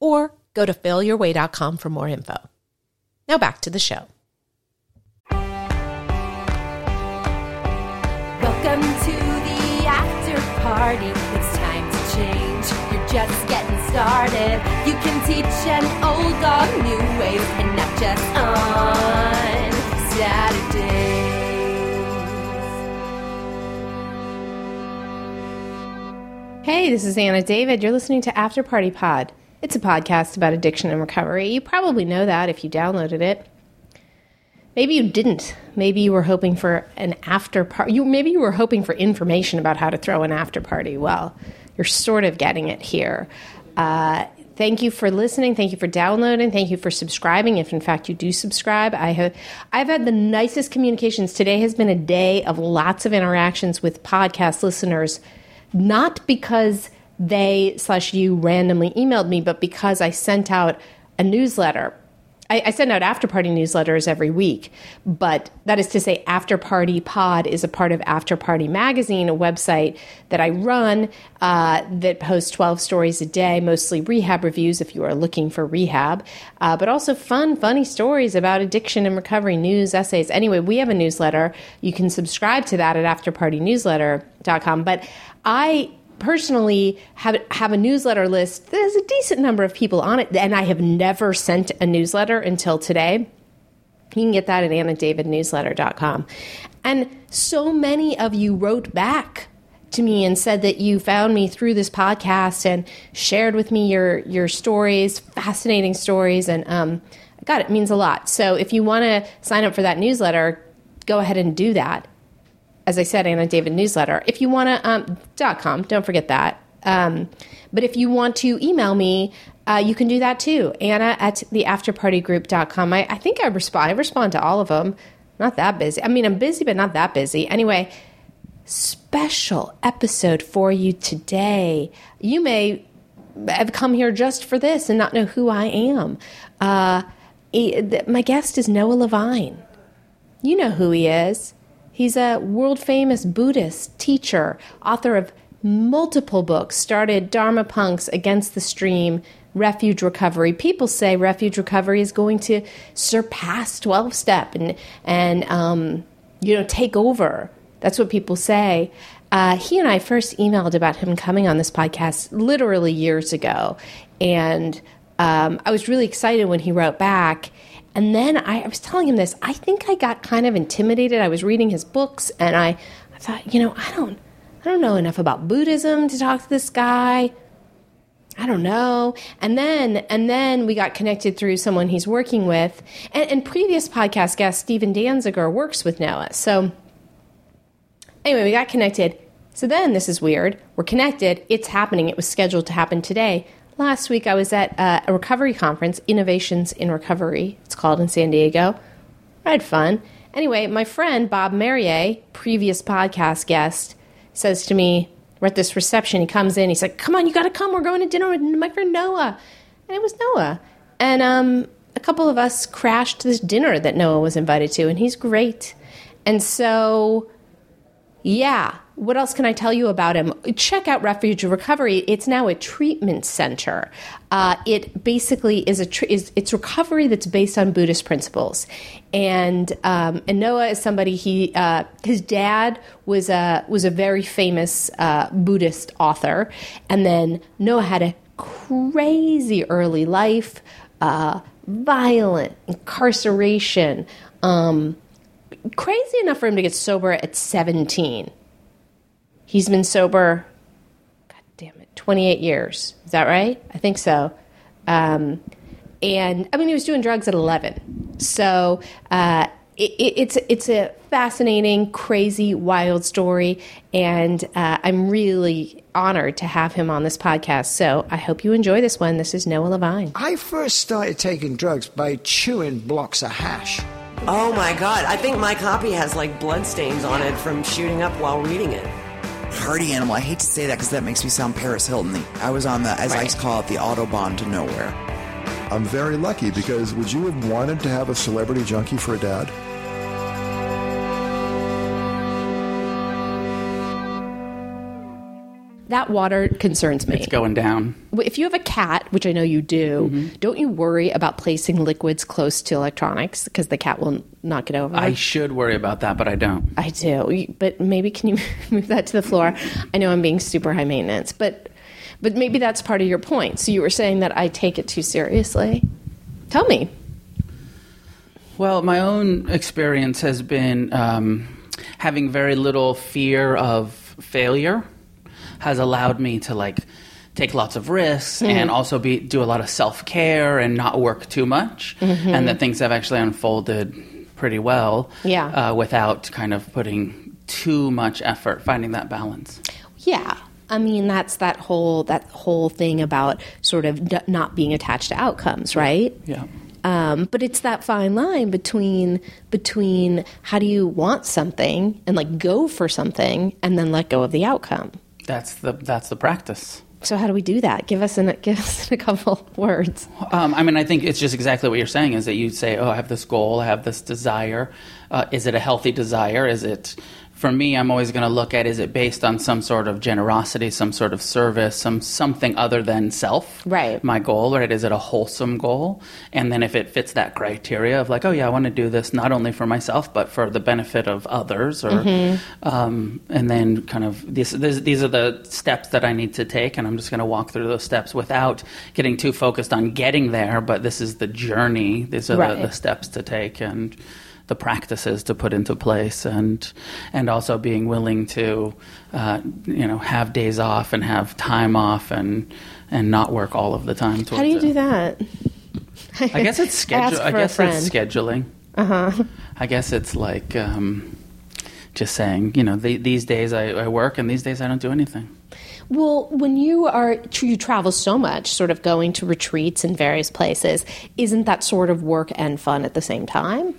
or go to failyourway.com for more info. Now back to the show. Welcome to the after party. It's time to change. You're just getting started. You can teach an old dog new ways and not just on Saturdays. Hey, this is Anna David. You're listening to After Party Pod. It's a podcast about addiction and recovery. You probably know that if you downloaded it. Maybe you didn't. Maybe you were hoping for an after party. You maybe you were hoping for information about how to throw an after party. Well, you're sort of getting it here. Uh, thank you for listening. Thank you for downloading. Thank you for subscribing. If in fact you do subscribe, I have I've had the nicest communications. Today has been a day of lots of interactions with podcast listeners, not because they slash you randomly emailed me, but because I sent out a newsletter. I, I send out after party newsletters every week, but that is to say, After Party Pod is a part of After Party Magazine, a website that I run uh, that posts 12 stories a day, mostly rehab reviews if you are looking for rehab, uh, but also fun, funny stories about addiction and recovery, news, essays. Anyway, we have a newsletter. You can subscribe to that at afterpartynewsletter.com. But I personally have have a newsletter list. There's a decent number of people on it, and I have never sent a newsletter until today. You can get that at annadavidnewsletter.com. And so many of you wrote back to me and said that you found me through this podcast and shared with me your your stories, fascinating stories, and um, God, it means a lot. So if you want to sign up for that newsletter, go ahead and do that as I said, Anna David newsletter. If you want to, um, dot com, don't forget that. Um, but if you want to email me, uh, you can do that too. Anna at theafterpartygroup.com. I, I think I respond. I respond to all of them. Not that busy. I mean, I'm busy, but not that busy. Anyway, special episode for you today. You may have come here just for this and not know who I am. Uh, my guest is Noah Levine. You know who he is. He's a world famous Buddhist teacher, author of multiple books, started Dharma Punx, Against the Stream, Refuge Recovery. People say Refuge Recovery is going to surpass 12 step and, and um, you know, take over. That's what people say. Uh, he and I first emailed about him coming on this podcast literally years ago. And um, I was really excited when he wrote back. And then I, I was telling him this. I think I got kind of intimidated. I was reading his books, and I, I thought, you know, I don't, I don't know enough about Buddhism to talk to this guy. I don't know. And then and then we got connected through someone he's working with. And, and previous podcast guest Stephen Danziger works with Noah. So anyway, we got connected. So then this is weird. We're connected. It's happening. It was scheduled to happen today. Last week I was at uh, a recovery conference, Innovations in Recovery, it's called in San Diego. I had fun. Anyway, my friend Bob Marier, previous podcast guest, says to me, we're at this reception. He comes in, he's like, Come on, you gotta come. We're going to dinner with my friend Noah. And it was Noah. And um, a couple of us crashed this dinner that Noah was invited to, and he's great. And so, yeah, what else can I tell you about him? Check out Refuge Recovery. It's now a treatment center. Uh, it basically is a tr- is it's recovery that's based on Buddhist principles. And um, and Noah is somebody he uh, his dad was a was a very famous uh, Buddhist author, and then Noah had a crazy early life, uh, violent incarceration. Um, crazy enough for him to get sober at 17 He's been sober, God damn it, 28 years. Is that right? I think so. Um, and I mean, he was doing drugs at 11. So uh, it, it, it's it's a fascinating, crazy, wild story, and uh, I'm really honored to have him on this podcast. So I hope you enjoy this one. This is Noah Levine. I first started taking drugs by chewing blocks of hash. Oh my god, I think my copy has like bloodstains on it from shooting up while reading it. Party animal. I hate to say that because that makes me sound Paris Hilton. I was on the, as I call it, the autobahn to nowhere. I'm very lucky because would you have wanted to have a celebrity junkie for a dad? That water concerns me. It's going down. If you have a cat, which I know you do, Mm-hmm. don't you worry about placing liquids close to electronics because the cat will knock it over? I should worry about that, but I don't. I do, but maybe can you move that to the floor? I know I'm being super high maintenance, but but maybe that's part of your point. So you were saying that I take it too seriously. Tell me. Well, my own experience has been um, having very little fear of failure has allowed me to like take lots of risks Mm-hmm. and also be do a lot of self care and not work too much, Mm-hmm. and that things have actually unfolded pretty well. Yeah. uh, without kind of putting too much effort, finding that balance. Yeah. I mean that's that whole that whole thing about sort of d- not being attached to outcomes, right? Yeah. Um, but it's that fine line between between how do you want something and like go for something and then let go of the outcome. That's the that's the practice. So how do we do that? Give us in a, give us a couple words. Um, I mean, I think it's just exactly what you're saying. Is that you say, "Oh, I have this goal, I have this desire. Uh, is it a healthy desire? Is it?" For me, I'm always going to look at: is it based on some sort of generosity, some sort of service, some something other than self? Right. My goal, right? Is it a wholesome goal? And then if it fits that criteria of like, oh yeah, I want to do this not only for myself but for the benefit of others, or um, and then kind of these these these are the steps that I need to take, and I'm just going to walk through those steps without getting too focused on getting there. But this is the journey. These are Right. the, the steps to take, and the practices to put into place, and and also being willing to, uh, you know, have days off and have time off, and and not work all of the time. How do you do that? I guess it's schedule. I guess it's scheduling. Uh huh. I guess it's like um, just saying, you know, the, these days I, I work and these days I don't do anything. Well, when you are you travel so much, sort of going to retreats in various places, isn't that sort of work and fun at the same time?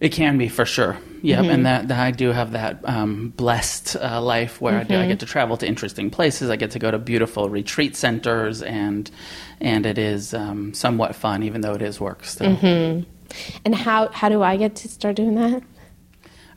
It can be for sure. Yep, Mm-hmm. and that, that I do have that um, blessed uh, life where I, do, I Mm-hmm. get to travel to interesting places. I get to go to beautiful retreat centers, and and it is um, somewhat fun, even though it is work still. Mm-hmm. And how how do I get to start doing that?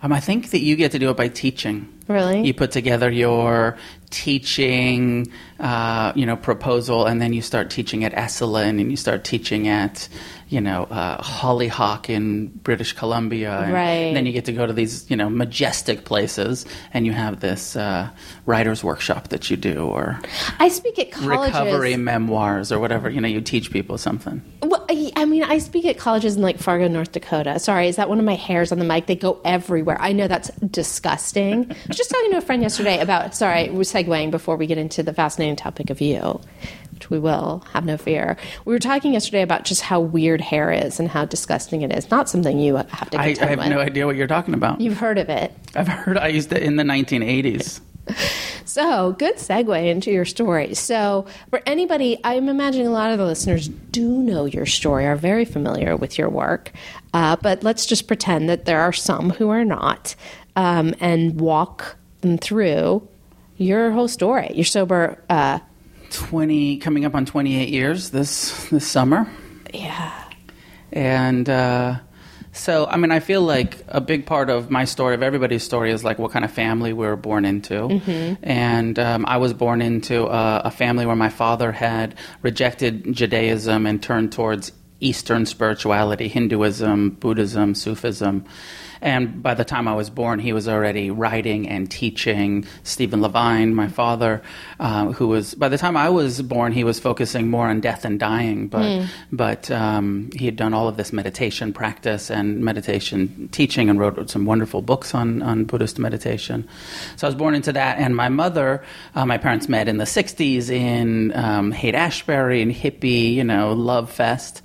Um, I think that you get to do it by teaching. Really? You put together your teaching, uh, you know, proposal, and then you start teaching at Esalen, and you start teaching at, you know, uh, Hollyhock in British Columbia. And Right. Then you get to go to these, you know, majestic places, and you have this uh, writer's workshop that you do, or I speak at colleges. recovery memoirs, or whatever. You know, you teach people something. Well, I I mean, I speak at colleges in like Fargo, North Dakota. Sorry, is that one of my hairs on the mic? They go everywhere. I know that's disgusting. I was just talking to a friend yesterday about. Sorry, we're segueing before we get into the fascinating topic of you, which we will. Have no fear. We were talking yesterday about just how weird hair is and how disgusting it is. Not something you have to I, I have with. no idea what you're talking about. You've heard of it. I've heard I used it in the 1980s. So, good segue into your story. So, for anybody, I'm imagining a lot of the listeners do know your story, are very familiar with your work, uh, but let's just pretend that there are some who are not um, and walk them through your whole story. You're sober, uh, 20 coming up on 28 years this this summer. Yeah. and uh, so i mean i feel like a big part of my story of everybody's story is like what kind of family we were born into. And um, i was born into a, a family where my father had rejected judaism and turned towards eastern spirituality hinduism buddhism sufism and by the time I was born, he was already writing and teaching. Stephen Levine, my father, uh, who was by the time I was born, he was focusing more on death and dying. But but um, he had done all of this meditation practice and meditation teaching, and wrote some wonderful books on on Buddhist meditation. So I was born into that. And my mother, uh, my parents met in the '60s in um, Haight Ashbury and hippie, you know, love fest,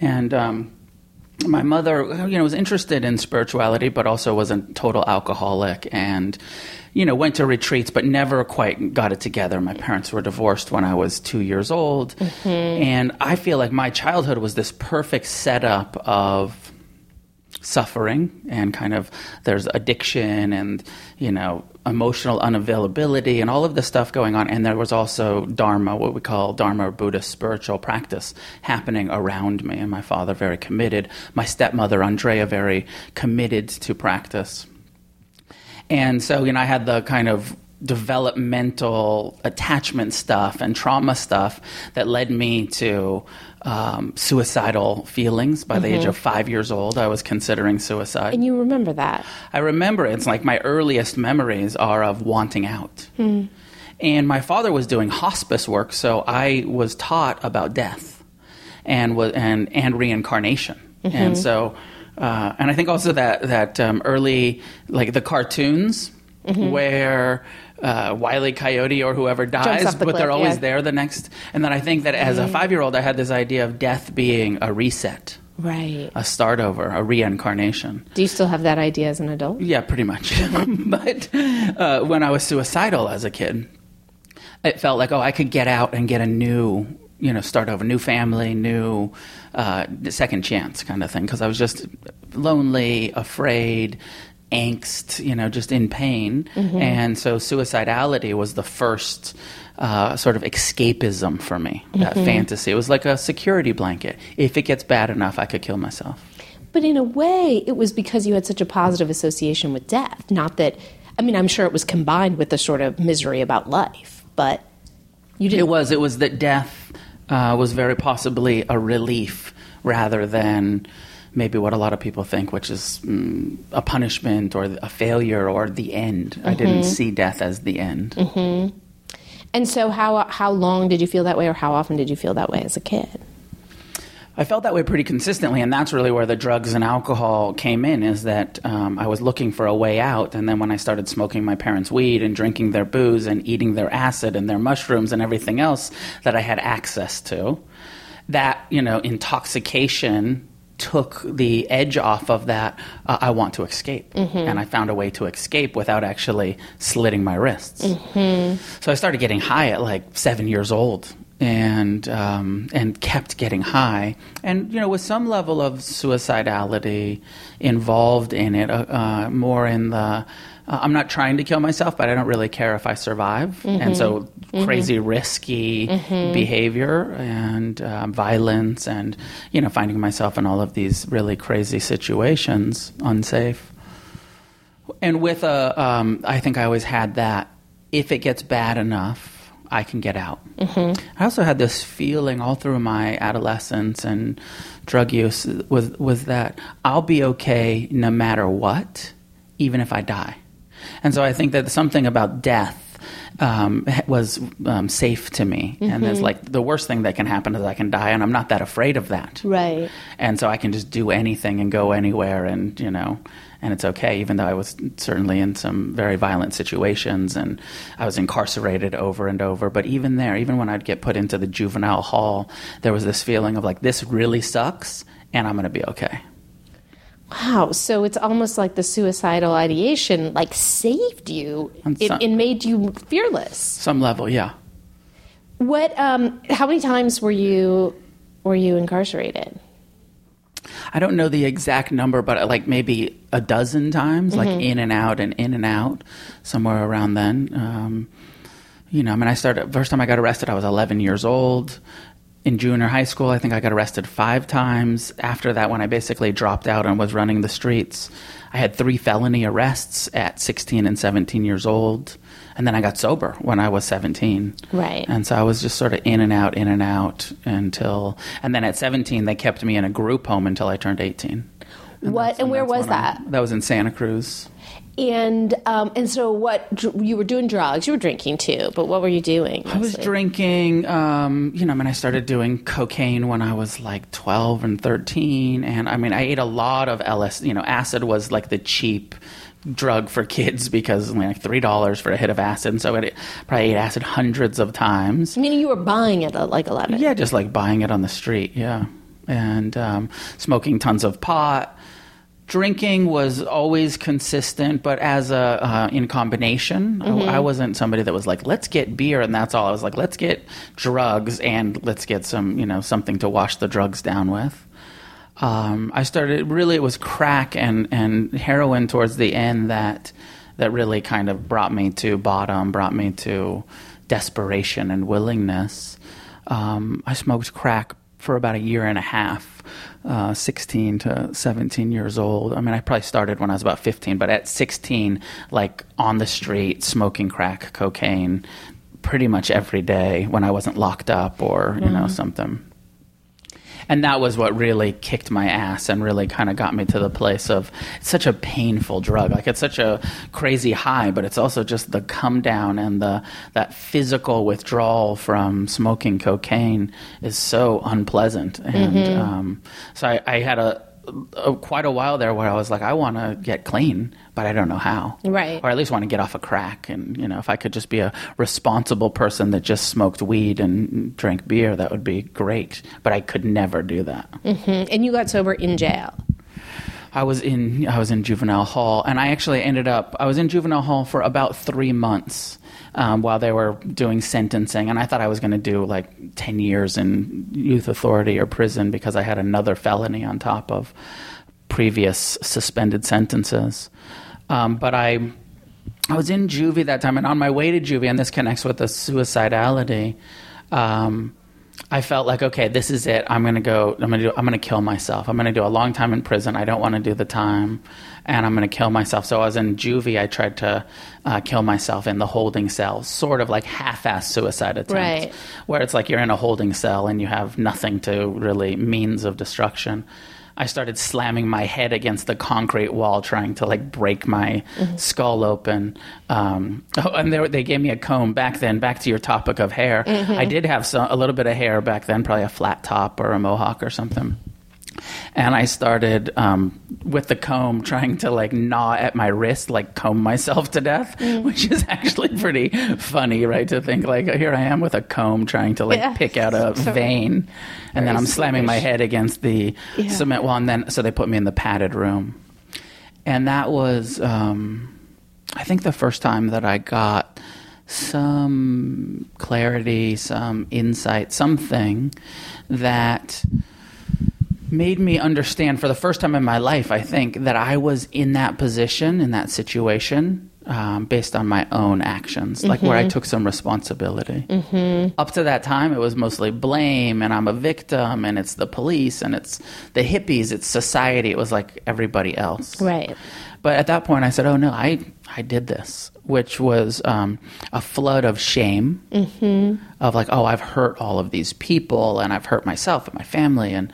and. Um, my mother, you know, was interested in spirituality, but also was a total alcoholic and, you know, went to retreats, but never quite got it together. My parents were divorced when I was two years old. Mm-hmm. And I feel like my childhood was this perfect setup of suffering and kind of there's addiction and you know emotional unavailability and all of this stuff going on. And there was also dharma what we call dharma or buddhist spiritual practice happening around me and my father very committed my stepmother Ondrea very committed to practice. And so, you know, I had the kind of developmental attachment stuff and trauma stuff that led me to um, suicidal feelings. By the age of five years old, I was considering suicide. And you remember that. I remember it's like my earliest memories are of wanting out. And my father was doing hospice work, so I was taught about death and was and and reincarnation. And so, uh, and I think also that that um, early like the cartoons where. Uh, Wiley Coyote or whoever dies, the but they're always yeah. there the next. And then I think that as a five year old, I had this idea of death being a reset, Right. a start over, a reincarnation. Do you still have that idea as an adult? Yeah, pretty much. but uh, when I was suicidal as a kid, it felt like, oh, I could get out and get a new, you know, start over, new family, new uh, second chance kind of thing. Because I was just lonely, afraid, angst, you know, just in pain. And so suicidality was the first. Uh, sort of escapism for me, that fantasy. It was like a security blanket. If it gets bad enough, I could kill myself. But in a way, it was because you had such a positive association with death. Not that, I mean, I'm sure it was combined with the sort of misery about life, but you didn't. It was. It was that death uh, was very possibly a relief rather than maybe what a lot of people think, which is mm, a punishment or a failure or the end. I didn't see death as the end. And so, how how long did you feel that way, or how often did you feel that way as a kid? I felt that way pretty consistently, and that's really where the drugs and alcohol came in. Is that um, I was looking for a way out, and then when I started smoking my parents' weed and drinking their booze and eating their acid and their mushrooms and everything else that I had access to, that you know intoxication took the edge off of that. Uh, I want to escape, and I found a way to escape without actually slitting my wrists. So I started getting high at like seven years old, and um, and kept getting high, and you know with some level of suicidality involved in it, uh, uh, more in the. Uh, I'm not trying to kill myself, but I don't really care if I survive, and so crazy, risky behavior and um, violence, and you know finding myself in all of these really crazy situations, unsafe and with a, um, I think I always had that. If it gets bad enough, I can get out. Mm-hmm. I also had this feeling all through my adolescence and drug use was was that I'll be okay no matter what, even if I die. And so I think that something about death um, was um, safe to me. And it's like the worst thing that can happen is I can die, and I'm not that afraid of that Right. and so I can just do anything and go anywhere, and you know, and it's okay. Even though I was certainly in some very violent situations, and I was incarcerated over and over. But even there, even when I'd get put into the juvenile hall, there was this feeling of like this really sucks, and I'm going to be okay. Wow. So it's almost like the suicidal ideation like saved you some- and made you fearless. Some level, yeah. What? Um, how many times were you were you incarcerated? I don't know the exact number, but like maybe a dozen times, like in and out and in and out, somewhere around then. Um, you know, I mean, I started, first time I got arrested, I was 11 years old. In junior high school, I think I got arrested five times. After that, when I basically dropped out and was running the streets, I had three felony arrests at 16 and 17 years old. And then I got sober when I was 17. Right. And so I was just sort of in and out, in and out until, and then at 17, they kept me in a group home until I turned 18. what? And where was when I- that? that was in Santa Cruz. And um, and so what? dr- You were doing drugs. You were drinking too. But what were you doing? I was drinking, um, you know, I mean, I started doing cocaine when I was like 12 and 13. And I mean, I ate a lot of LS, you know, acid was like the cheap drug for kids because like $3 for a hit of acid. And so I probably ate acid hundreds of times. Meaning you were buying it like eleven. Yeah, just like buying it on the street. Yeah. and um, smoking tons of pot. Drinking was always consistent, but as a uh, in combination, I, I wasn't somebody that was like, "Let's get beer," and that's all. I was like, "Let's get drugs and let's get some, you know, something to wash the drugs down with." um, I started really it was crack and, and heroin towards the end that that really kind of brought me to bottom, brought me to desperation and willingness. Um, I smoked crack for about a year and a half, uh, 16 to 17 years old. I mean, I probably started when I was about 15, but at 16, like on the street, smoking crack, cocaine, pretty much every day when I wasn't locked up or, you know, something and that was what really kicked my ass and really kind of got me to the place of it's such a painful drug. Like it's such a crazy high but it's also just the come down and the that physical withdrawal from smoking cocaine is so unpleasant. And um, so I, I had a, a quite a while there where I was like I want to get clean but I don't know how. Right. or at least want to get off a crack and you know if I could just be a responsible person that just smoked weed and drank beer that would be great. But I could never do that. Mm-hmm. And you got sober in jail. I was in I was in juvenile hall, and I actually ended up I was in juvenile hall for about three months um, while they were doing sentencing, and I thought I was going to do like ten years in youth authority or prison because I had another felony on top of previous suspended sentences. Um, but I I was in juvie that time, and on my way to juvie, and this connects with the suicidality. Um, I felt like, okay, this is it. I'm gonna go. I'm gonna do. I'm gonna kill myself. I'm gonna do a long time in prison. I don't want to do the time, and I'm gonna kill myself. So I was in juvie. I tried to uh, kill myself in the holding cell, sort of like half-ass suicide attempt, Right. where it's like you're in a holding cell and you have nothing to really means of destruction. I started slamming my head against the concrete wall, trying to like break my skull open. Um, oh, and they, they gave me a comb back then. Back to your topic of hair, I did have some, a little bit of hair back then, probably a flat top or a mohawk or something. And I started um, with the comb trying to like gnaw at my wrist, like comb myself to death, which is actually pretty funny, right? To think like here I am with a comb trying to like Yeah. pick out a vein, and then I'm slamming my head against the Yeah. cement wall, and then so they put me in the padded room, and that was um, I think the first time that I got some clarity, some insight, something that made me understand for the first time in my life, I think, that I was in that position, in that situation, um, based on my own actions, like where I took some responsibility. Up to that time, it was mostly blame, and I'm a victim, and it's the police, and it's the hippies, it's society. It was like everybody else. Right. But at that point, I said, "Oh no, I I did this," which was um, a flood of shame, of like, "Oh, I've hurt all of these people, and I've hurt myself and my family," and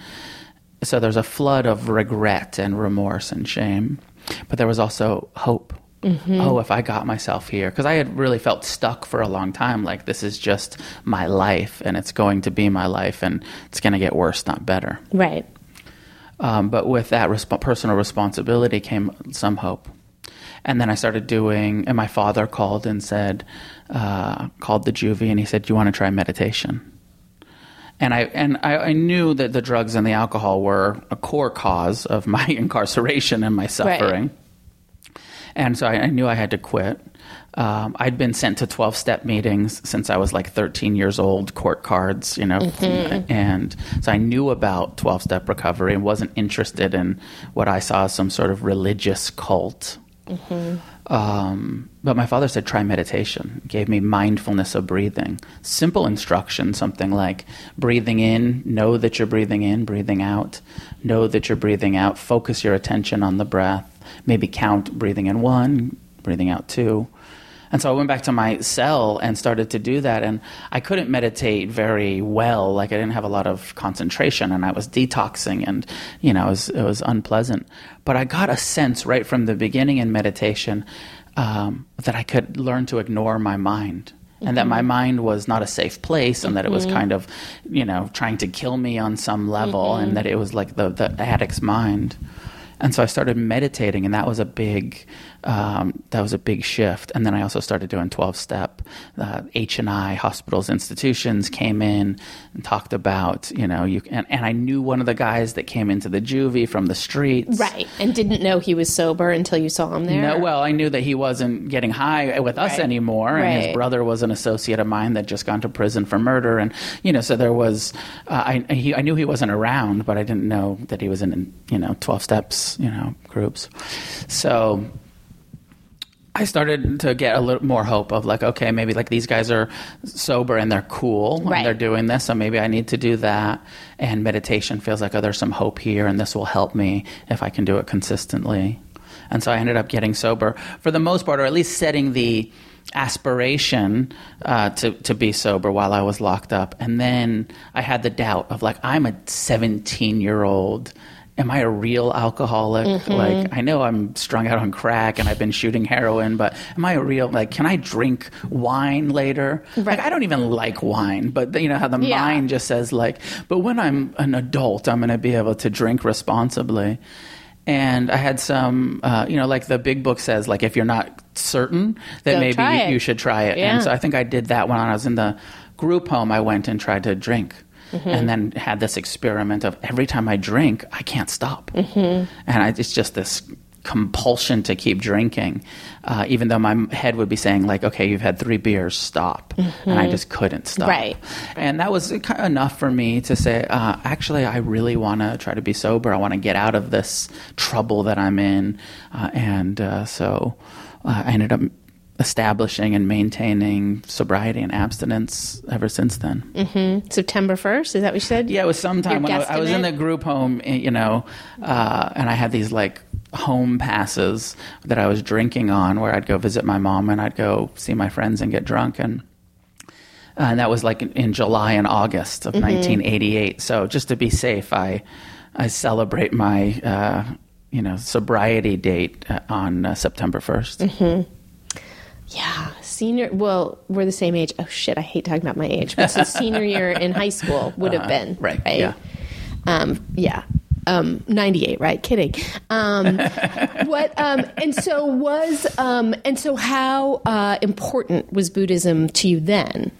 so there's a flood of regret and remorse and shame. But there was also hope. Oh, if I got myself here, because I had really felt stuck for a long time. Like this is just my life, and it's going to be my life, and it's going to get worse, not better. Right. Um, but with that resp- personal responsibility came some hope. And then I started doing, and my father called and said, uh, called the juvie, and he said, "Do you want to try meditation?" And I and I, I knew that the drugs and the alcohol were a core cause of my incarceration and my suffering. And so I, I knew I had to quit. Um, I'd been sent to 12 step meetings since I was like 13 years old, court cards, you know. And so I knew about 12 step recovery and wasn't interested in what I saw as some sort of religious cult. Um, but my father said, try meditation. Gave me mindfulness of breathing. Simple instruction, something like breathing in, know that you're breathing in, breathing out, know that you're breathing out, focus your attention on the breath, maybe count breathing in one, breathing out two. And so I went back to my cell and started to do that. And I couldn't meditate very well. Like I didn't have a lot of concentration and I was detoxing and, you know, it was, it was unpleasant. But I got a sense right from the beginning in meditation um, that I could learn to ignore my mind. And that my mm-hmm. mind was not a safe place, and that it was mm-hmm. kind of, you know, trying to kill me on some level, and mm-hmm. that it was like the, the addict's mind. And so I started meditating, and that was a big um, that was a big shift. And then I also started doing 12 step. Uh, H&I, hospitals, institutions came in and talked about, you know, you and, and I knew one of the guys that came into the juvie from the streets. Right. And didn't know he was sober until you saw him there. No, well, I knew that he wasn't getting high with us Right. anymore, and his brother was an associate of mine that just gone to prison for murder, and you know, so there was, uh, I he, I knew he wasn't around, but I didn't know that he was in, you know, twelve steps, you know, groups. So I started to get a little more hope of like, okay, maybe like these guys are sober and they're cool Right. and they're doing this, so maybe I need to do that. And meditation feels like, oh, there's some hope here, and this will help me if I can do it consistently. And so I ended up getting sober for the most part, or at least setting the aspiration uh, to to be sober while I was locked up. And then I had the doubt of like, I'm a 17 year old. Am I a real alcoholic? Mm-hmm. Like, I know I'm strung out on crack and I've been shooting heroin, but am I a real, like, can I drink wine later? Like, I don't even like wine, but you know how the Yeah. mind just says, like, but when I'm an adult, I'm going to be able to drink responsibly. And I had some, uh, you know, like the big book says, like, if you're not certain, that Go maybe it. you should try it. Yeah. And so I think I did that when I was in the group home. I went and tried to drink. Mm-hmm. And then had this experiment of every time I drink, I can't stop. Mm-hmm. And I, it's just this compulsion to keep drinking, uh, even though my head would be saying, like, okay, you've had three beers, stop. And I just couldn't stop. Mm-hmm. Right. And that was ki- enough for me to say, uh, actually, I really want to try to be sober. I want to get out of this trouble that I'm in. Uh, and uh, so uh, I ended up establishing and maintaining sobriety and abstinence ever since then. September 1st, is that what you said? Yeah, it was sometime when I, I was in the group home, eh, you know, uh, and I had these like home passes that I was drinking on where I'd go visit my mom and I'd go see my friends and get drunk. And and that was like in, in July and August of Mm-hmm. 1988. So just to be safe, I I celebrate my uh, you know sobriety date uh, on uh, September 1st. Mm-hmm. Yeah, senior. Well, we're the same age. Oh shit, I hate talking about my age. But so senior year in high school would have been Uh, right, Right. yeah. Um, yeah. Um, 98, right? Kidding. Um, what, um, and so was, um, and so how, uh, important was Buddhism to you then?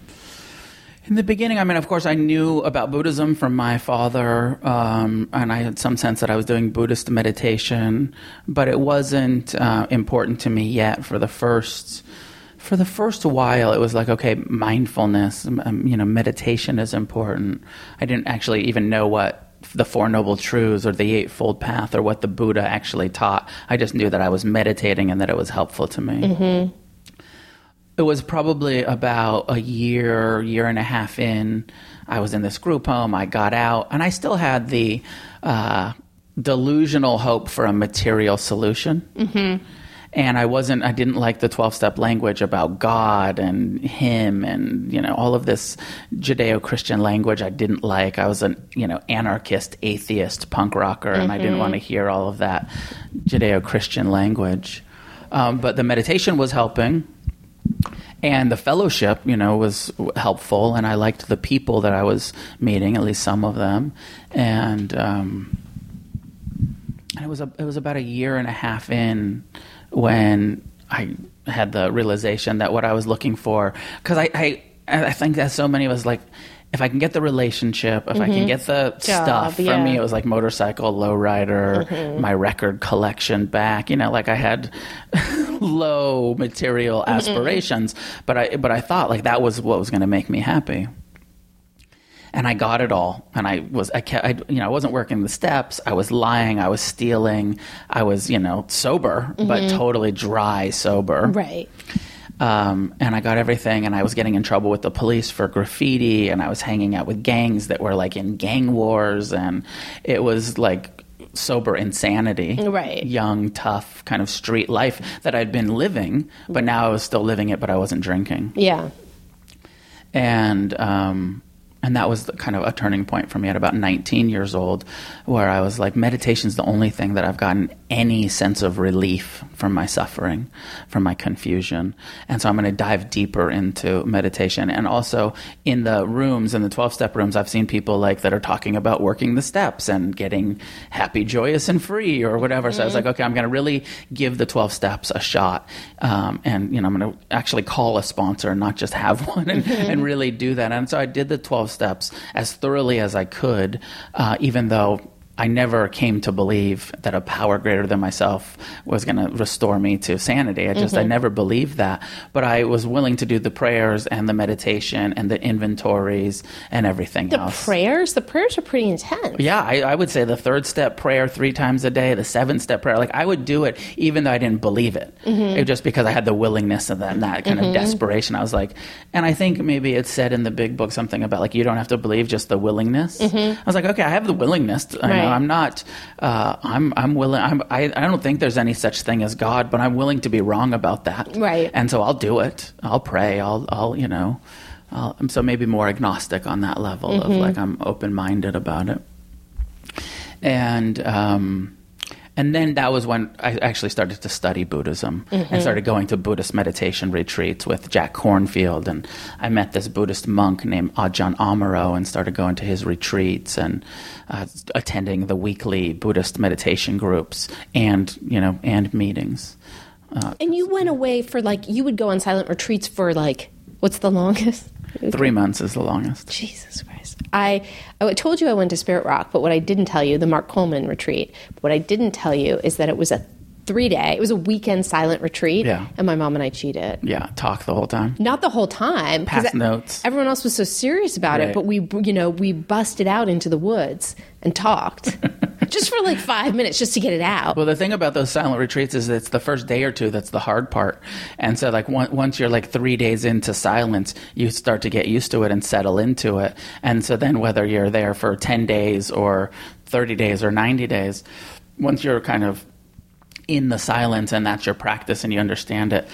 In the beginning, I mean, of course, I knew about Buddhism from my father, um, and I had some sense that I was doing Buddhist meditation, but it wasn't uh, important to me yet. For the first, for the first while, it was like, okay, mindfulness, um, you know, meditation is important. I didn't actually even know what the Four Noble Truths or the Eightfold Path or what the Buddha actually taught. I just knew that I was meditating and that it was helpful to me. It was probably about a year, year and a half in. I was in this group home. I got out, and I still had the uh, delusional hope for a material solution. Mm-hmm. And I wasn't. I didn't like the twelve-step language about God and Him, and you know all of this Judeo-Christian language. I didn't like. I was an you know anarchist, atheist, punk rocker, and I didn't want to hear all of that Judeo-Christian language. Um, but the meditation was helping and the fellowship you know was helpful and i liked the people that i was meeting at least some of them. And um, it was a, it was about a year and a half in when i had the realization that what i was looking for because I, I i think that so many of us like if I can get the relationship, if I can mm-hmm. get the stuff, for yeah. me it was like motorcycle, lowrider, mm-hmm. my record collection back. You know, like I had low material aspirations, but I but I thought like that was what was going to make me happy. And I got it all, and I was I kept I, you know I wasn't working the steps. I was lying. I was stealing. I was you know sober, but mm-hmm. totally dry sober. Right. Um, and I got everything, and I was getting in trouble with the police for graffiti, and I was hanging out with gangs that were like in gang wars, and it was like sober insanity. Right. Young, tough, kind of street life that I'd been living, but now I was still living it, but I wasn't drinking. Yeah. And um, and that was the, kind of a turning point for me at about 19 years old, where I was like, meditation's the only thing that I've gotten any sense of relief from my suffering, from my confusion. And so I'm going to dive deeper into meditation. And also in the rooms, in the 12 step rooms, I've seen people like that are talking about working the steps and getting happy, joyous, and free or whatever. So I was like, okay, I'm going to really give the 12 steps a shot. Um, and, you know, I'm going to actually call a sponsor and not just have one and, and really do that. And so I did the 12 steps as thoroughly as I could, uh, even though I never came to believe that a power greater than myself was going to restore me to sanity. I just, I mm-hmm. never believed that. But I was willing to do the prayers and the meditation and the inventories and everything The else. prayers, the prayers are pretty intense. Yeah, I, I would say the third step prayer three times a day, the seventh step prayer. Like I would do it even though I didn't believe it. Mm-hmm. It just because I had the willingness and that, that kind of mm-hmm. desperation. I was like, and I think maybe it said in the big book something about like you don't have to believe, just the willingness. I was like, okay, I have the willingness. To, I know, I'm not. Uh, I'm I'm willing. I'm, I I don't think there's any such thing as God, but I'm willing to be wrong about that. Right. And so I'll do it. I'll pray. I'll I'll you know. I'll, I'm so maybe more agnostic on that level of like I'm open minded about it and um, and then that was when I actually started to study Buddhism and started going to Buddhist meditation retreats with Jack Kornfield, and I met this Buddhist monk named Ajahn Amaro and started going to his retreats and uh, attending the weekly Buddhist meditation groups and you know and meetings. And you went away for like, you would go on silent retreats for like, what's the longest? Three months is the longest. Jesus Christ. I, I told you I went to Spirit Rock, but what I didn't tell you, the Mark Coleman retreat, what I didn't tell you is that it was a three day, it was a weekend silent retreat. Yeah. And my mom and I cheated. Yeah, talk the whole time. Not the whole time. Pass notes. Everyone else was so serious about it, but we, you know, we busted out into the woods and talked just for like five minutes just to get it out. Well, the thing about those silent retreats is it's the first day or two that's the hard part. And so, like, one, once you're like three days into silence, you start to get used to it and settle into it. And so, then whether you're there for 10 days or 30 days or 90 days, once you're kind of in the silence and that's your practice and you understand it,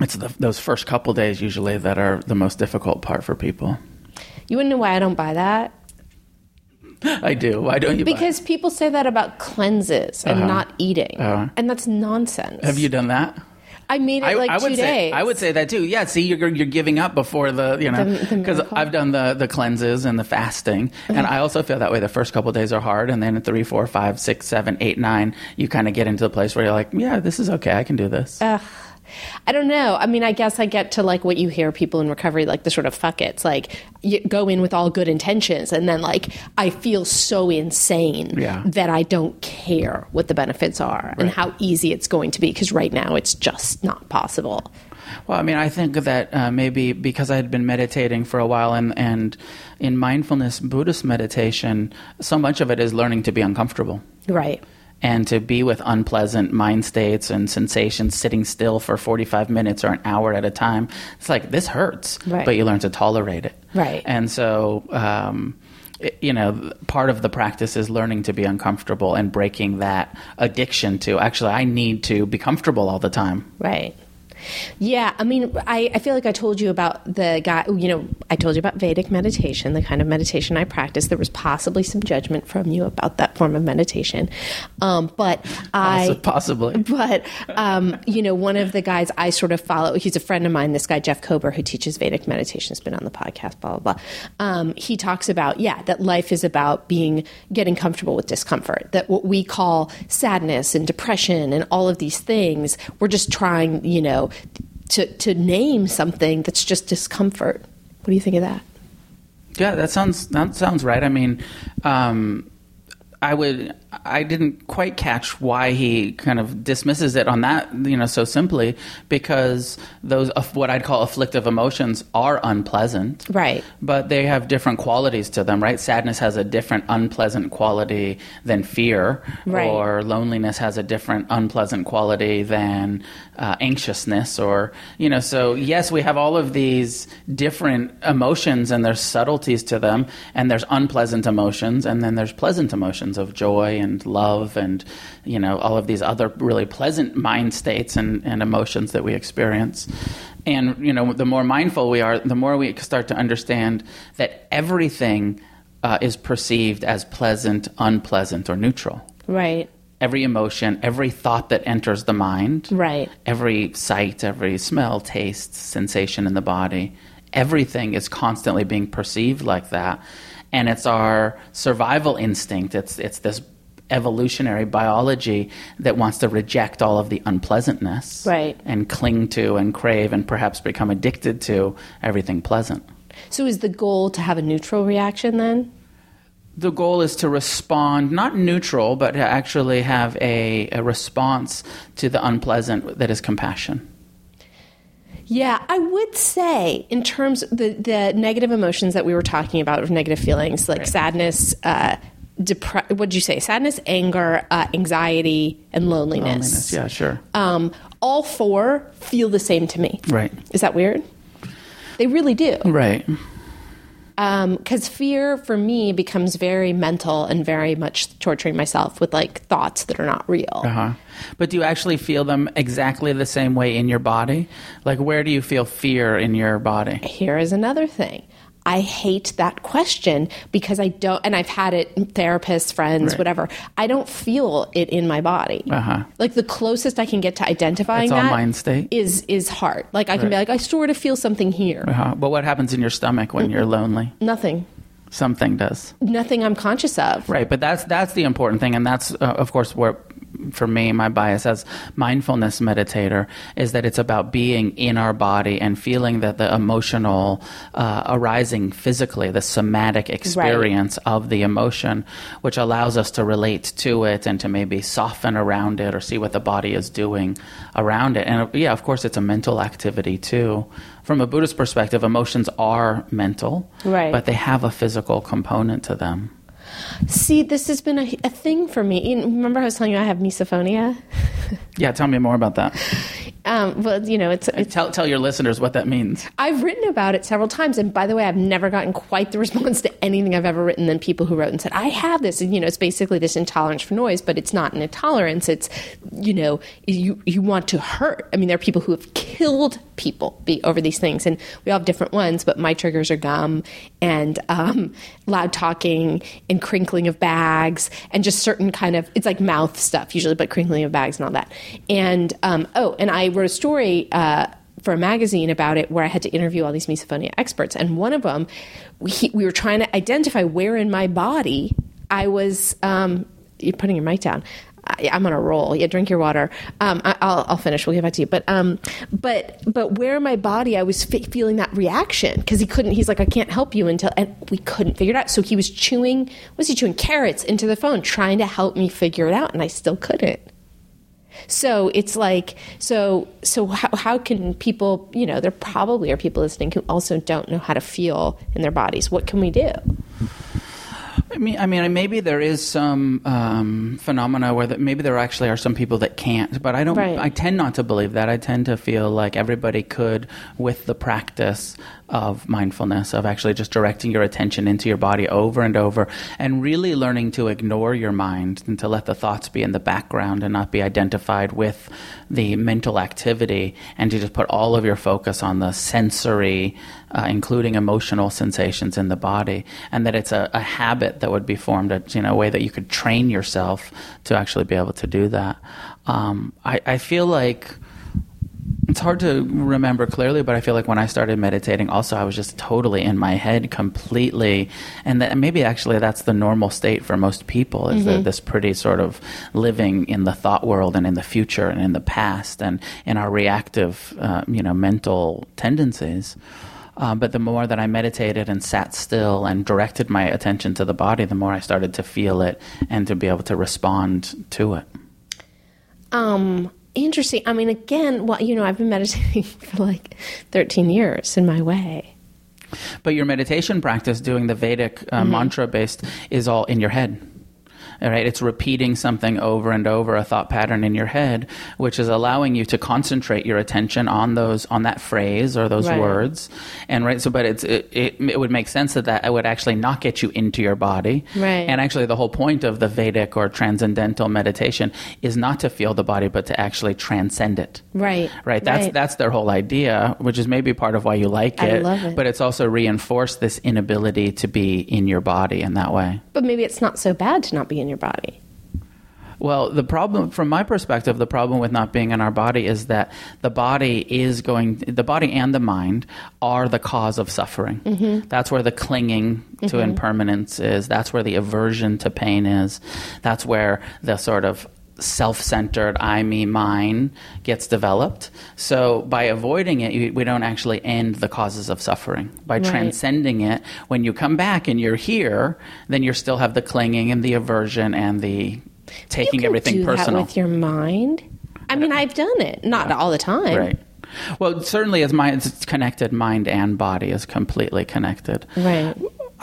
it's the, those first couple days usually that are the most difficult part for people. You wouldn't know why I don't buy that? I do. Why don't you? buy? Because people say that about cleanses and not eating. Uh-huh. And that's nonsense. have you done that? I made it like I would two say days. I would say that too. Yeah, see, you're you're giving up before the you know because. I've done the the cleanses and the fasting, and I also feel that way. The first couple days are hard, and then at three, four, five, six, seven, eight, nine, you kind of get into the place where you're like, yeah, this is okay. I can do this. I don't know. I mean, I guess I get to like what you hear people in recovery like the sort of fuck it's like you go in with all good intentions and then like I feel so insane Yeah. that I don't care what the benefits are and how easy it's going to be because right now it's just not possible. Well, I mean, I think that uh, maybe because I had been meditating for a while, and and in mindfulness Buddhist meditation, so much of it is learning to be uncomfortable. Right. And to be with unpleasant mind states and sensations sitting still for 45 minutes or an hour at a time it's like this hurts Right. but you learn to tolerate it Right. and so um, it- you know part of the practice is learning to be uncomfortable and breaking that addiction to actually i need to be comfortable all the time Right. Yeah, I mean, I, I feel like I told you about the guy, you know, I told you about Vedic meditation, the kind of meditation I practice. There was possibly some judgment from you about that form of meditation. Um, but I. Possibly But um, you know, one of the guys I sort of follow, he's a friend of mine. This guy Jeff Kober, who teaches Vedic meditation, has been on the podcast. Blah blah blah. Um, he talks about yeah, that life is about being getting comfortable with discomfort. That what we call sadness and depression and all of these things, we're just trying, you know, to to name something that's just discomfort. What do you think of that? Yeah, that sounds that sounds right. I mean, um, I would I didn't quite catch why he kind of dismisses it on that you know so simply because those of what I'd call afflictive emotions are unpleasant, Right. But they have different qualities to them, right? Sadness has a different unpleasant quality than fear, Right. or loneliness has a different unpleasant quality than uh, anxiousness or you know so yes we have all of these different emotions and there's subtleties to them and there's unpleasant emotions and then there's pleasant emotions of joy and love and, you know, all of these other really pleasant mind states and, and emotions that we experience. And, you know, the more mindful we are, the more we start to understand that everything uh, is perceived as pleasant, unpleasant, or neutral. Right. Every emotion, every thought that enters the mind, Right. every sight, every smell, taste, sensation in the body, everything is constantly being perceived like that. And it's our survival instinct. It's it's this evolutionary biology that wants to reject all of the unpleasantness Right. and cling to and crave and perhaps become addicted to everything pleasant. So is the goal to have a neutral reaction then? the goal is to respond not neutral but to actually have a, a response to the unpleasant that is compassion Yeah, I would say in terms of the the negative emotions that we were talking about, negative feelings like sadness, uh, depre- what did you say? Sadness, anger, uh, anxiety, and loneliness. Loneliness, yeah sure Um, all four feel the same to me. right Is that weird? They really do. right Because fear for me becomes very mental and very much torturing myself with like thoughts that are not real. uh-huh but do you actually feel them exactly the same way in your body like where do you feel fear in your body Here is another thing. I hate that question because I don't, and I've had it, therapists, friends, Right. whatever. I don't feel it in my body. Uh-huh. Like the closest I can get to identifying that mind state? is is hard. Like I can be like, I sort of feel something here. uh-huh. but what happens in your stomach when you're lonely Nothing. something does Nothing I'm conscious of. Right, but that's that's the important thing, and that's uh, of course where, for me, my bias as mindfulness meditator is that it's about being in our body and feeling that the emotional uh, arising physically, the somatic experience of the emotion, which allows us to relate to it and to maybe soften around it or see what the body is doing around it. And yeah, of course, it's a mental activity too. From a Buddhist perspective, emotions are mental, Right. but they have a physical component to them. See, this has been a, a thing for me. You Remember, I was telling you I have misophonia. Yeah, tell me more about that. Um, well, you know, it's, it's Tell tell your listeners what that means. I've written about it several times, and by the way, I've never gotten quite the response to anything I've ever written than people who wrote and said, "I have this." And you know, it's basically this intolerance for noise, but it's not an intolerance. It's you know, you you want to hurt. I mean, there are people who have killed people be, over these things, and we all have different ones. But my triggers are gum and um, loud talking and crinkling of bags, and just certain kind of it's like mouth stuff usually, but crinkling of bags and all that. And um, oh, and I wrote a story. Uh, for a magazine about it where I had to interview all these misophonia experts. And one of them, we, we were trying to identify where in my body I was. Um, you're putting your mic down. I, I'm on a roll. Yeah, drink your water. Um, I, I'll, I'll finish. We'll get back to you. But um, but but where in my body I was fe- feeling that reaction because he couldn't. He's like, I can't help you until, and we couldn't figure it out. So he was chewing. Was he chewing carrots into the phone, trying to help me figure it out, and I still couldn't. So it's like so so how, how can people you know there probably are people listening who also don't know how to feel in their bodies. What can we do? I mean, I mean, maybe there is some um, phenomena where that maybe there actually are some people that can't, but I don't. Right. I tend not to believe that. I tend to feel like everybody could, with the practice of mindfulness, of actually just directing your attention into your body over and over, and really learning to ignore your mind and to let the thoughts be in the background and not be identified with the mental activity, and to just put all of your focus on the sensory, uh, including emotional sensations in the body, and that it's a, a habit that would be formed, a, you know, a way that you could train yourself to actually be able to do that. Um, I, I feel like it's hard to remember clearly, but I feel like when I started meditating, also I was just totally in my head completely, and that maybe actually that's the normal state for most people is that this pretty sort of living in the thought world and in the future and in the past and in our reactive, uh, you know, mental tendencies. Uh, but the more that I meditated and sat still and directed my attention to the body, the more I started to feel it and to be able to respond to it. Um, interesting. I mean, again, well, you know, I've been meditating for like 13 years in my way. But your meditation practice, doing the Vedic uh, mantra based, is all in your head. All right, it's repeating something over and over, a thought pattern in your head, which is allowing you to concentrate your attention on those on that phrase or those Right. words. And right, so but it's it, it, it would make sense that that would actually not get you into your body. Right. And actually, the whole point of the Vedic or transcendental meditation is not to feel the body, but to actually transcend it. Right. Right. That's Right. that's their whole idea, which is maybe part of why you like it. I love it. But it's also reinforced this inability to be in your body in that way. But maybe it's not so bad to not be in your body. Well, the problem, from my perspective, the problem with not being in our body is that the body is going, the body and the mind are the cause of suffering. Mm-hmm. That's where the clinging to impermanence is. That's where the aversion to pain is. That's where the sort of self centered, I, me, mine gets developed. So by avoiding it, we don't actually end the causes of suffering. By Right. transcending it, when you come back and you're here, then you still have the clinging and the aversion and the taking you can everything do personal. that with your mind. I mean, I've done it, not all the time. right. Well, certainly as mind, it's connected. Mind and body is completely connected. Right.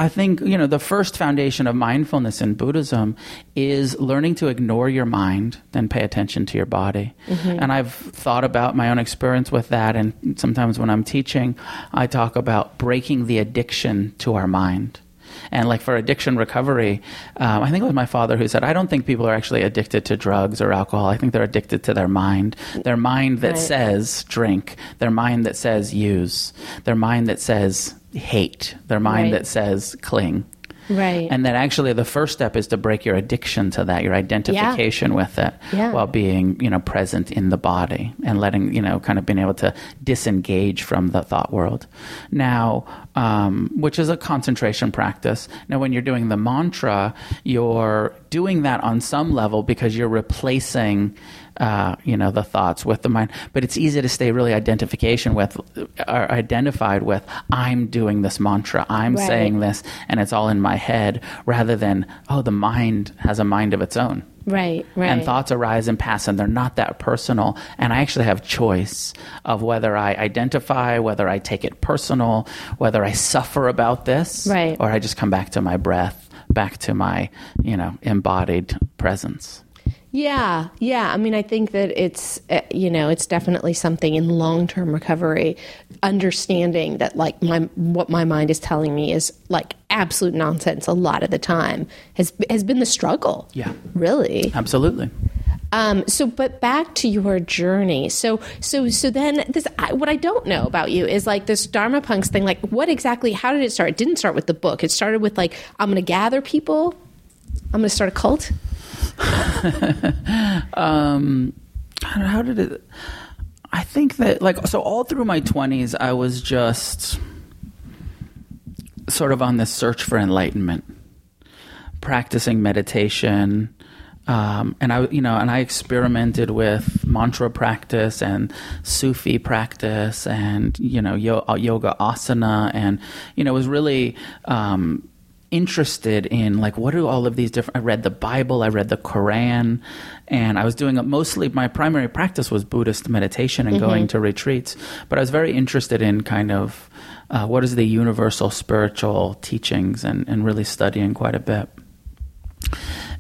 I think you know the first foundation of mindfulness in Buddhism is learning to ignore your mind and pay attention to your body. Mm-hmm. And I've thought about my own experience with that, and sometimes when I'm teaching, I talk about breaking the addiction to our mind. And like for addiction recovery, um, I think it was my father who said, "I don't think people are actually addicted to drugs or alcohol. I think they're addicted to their mind. Their mind that Right. says drink, their mind that says use, their mind that says hate, their mind Right. that says cling." Right. And that actually the first step is to break your addiction to that, your identification with it, Yeah. while being, you know, present in the body and letting, you know, kind of being able to disengage from the thought world. Now, um, which is a concentration practice. Now, when you're doing the mantra, you're doing that on some level because you're replacing uh, you know the thoughts with the mind but it's easy to stay really identification with or identified with i'm doing this mantra i'm Right. saying this and it's all in my head rather than oh the mind has a mind of its own Right. Right. and thoughts arise and pass and they're not that personal and i actually have choice of whether i identify whether i take it personal whether i suffer about this Right. or i just come back to my breath back to my you know embodied presence Yeah, yeah. I mean, I think that it's uh, you know it's definitely something in long term recovery, understanding that like my what my mind is telling me is like absolute nonsense a lot of the time has has been the struggle. Yeah. really. absolutely Um, so, but back to your journey. So, so, so then this, I, what I don't know about you is like this Dharma Punx thing. Like, what exactly? How did it start? It didn't start with the book. It started with like, I'm going to gather people. I'm going to start a cult. um, how, how did it? I think that like so all through my twenties, I was just sort of on this search for enlightenment, practicing meditation. Um, and I, you know, and I experimented with mantra practice and Sufi practice, and you know, uh, yoga asana, and you know, was really um, interested in like what do all of these different. I read the Bible, I read the Quran, and I was doing it mostly. My primary practice was Buddhist meditation and going to retreats, but I was very interested in kind of uh, what is the universal spiritual teachings, and, and really studying quite a bit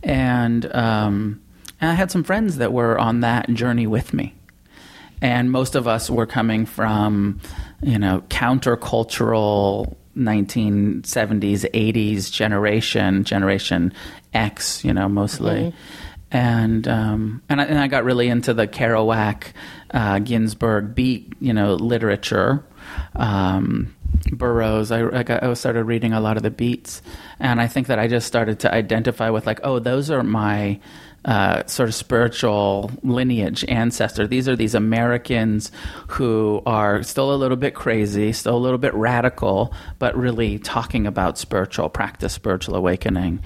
and um, and I had some friends that were on that journey with me, and most of us were coming from you know countercultural 1970s 80s generation generation X you know mostly. And um, and I, and I got really into the Kerouac, uh, Ginsberg beat, you know, literature. Um, Burroughs. I, I, got, I started reading a lot of the beats, and I think that I just started to identify with like, oh, those are my uh, sort of spiritual lineage ancestor. These are these Americans who are still a little bit crazy, still a little bit radical, but really talking about spiritual practice, spiritual awakening.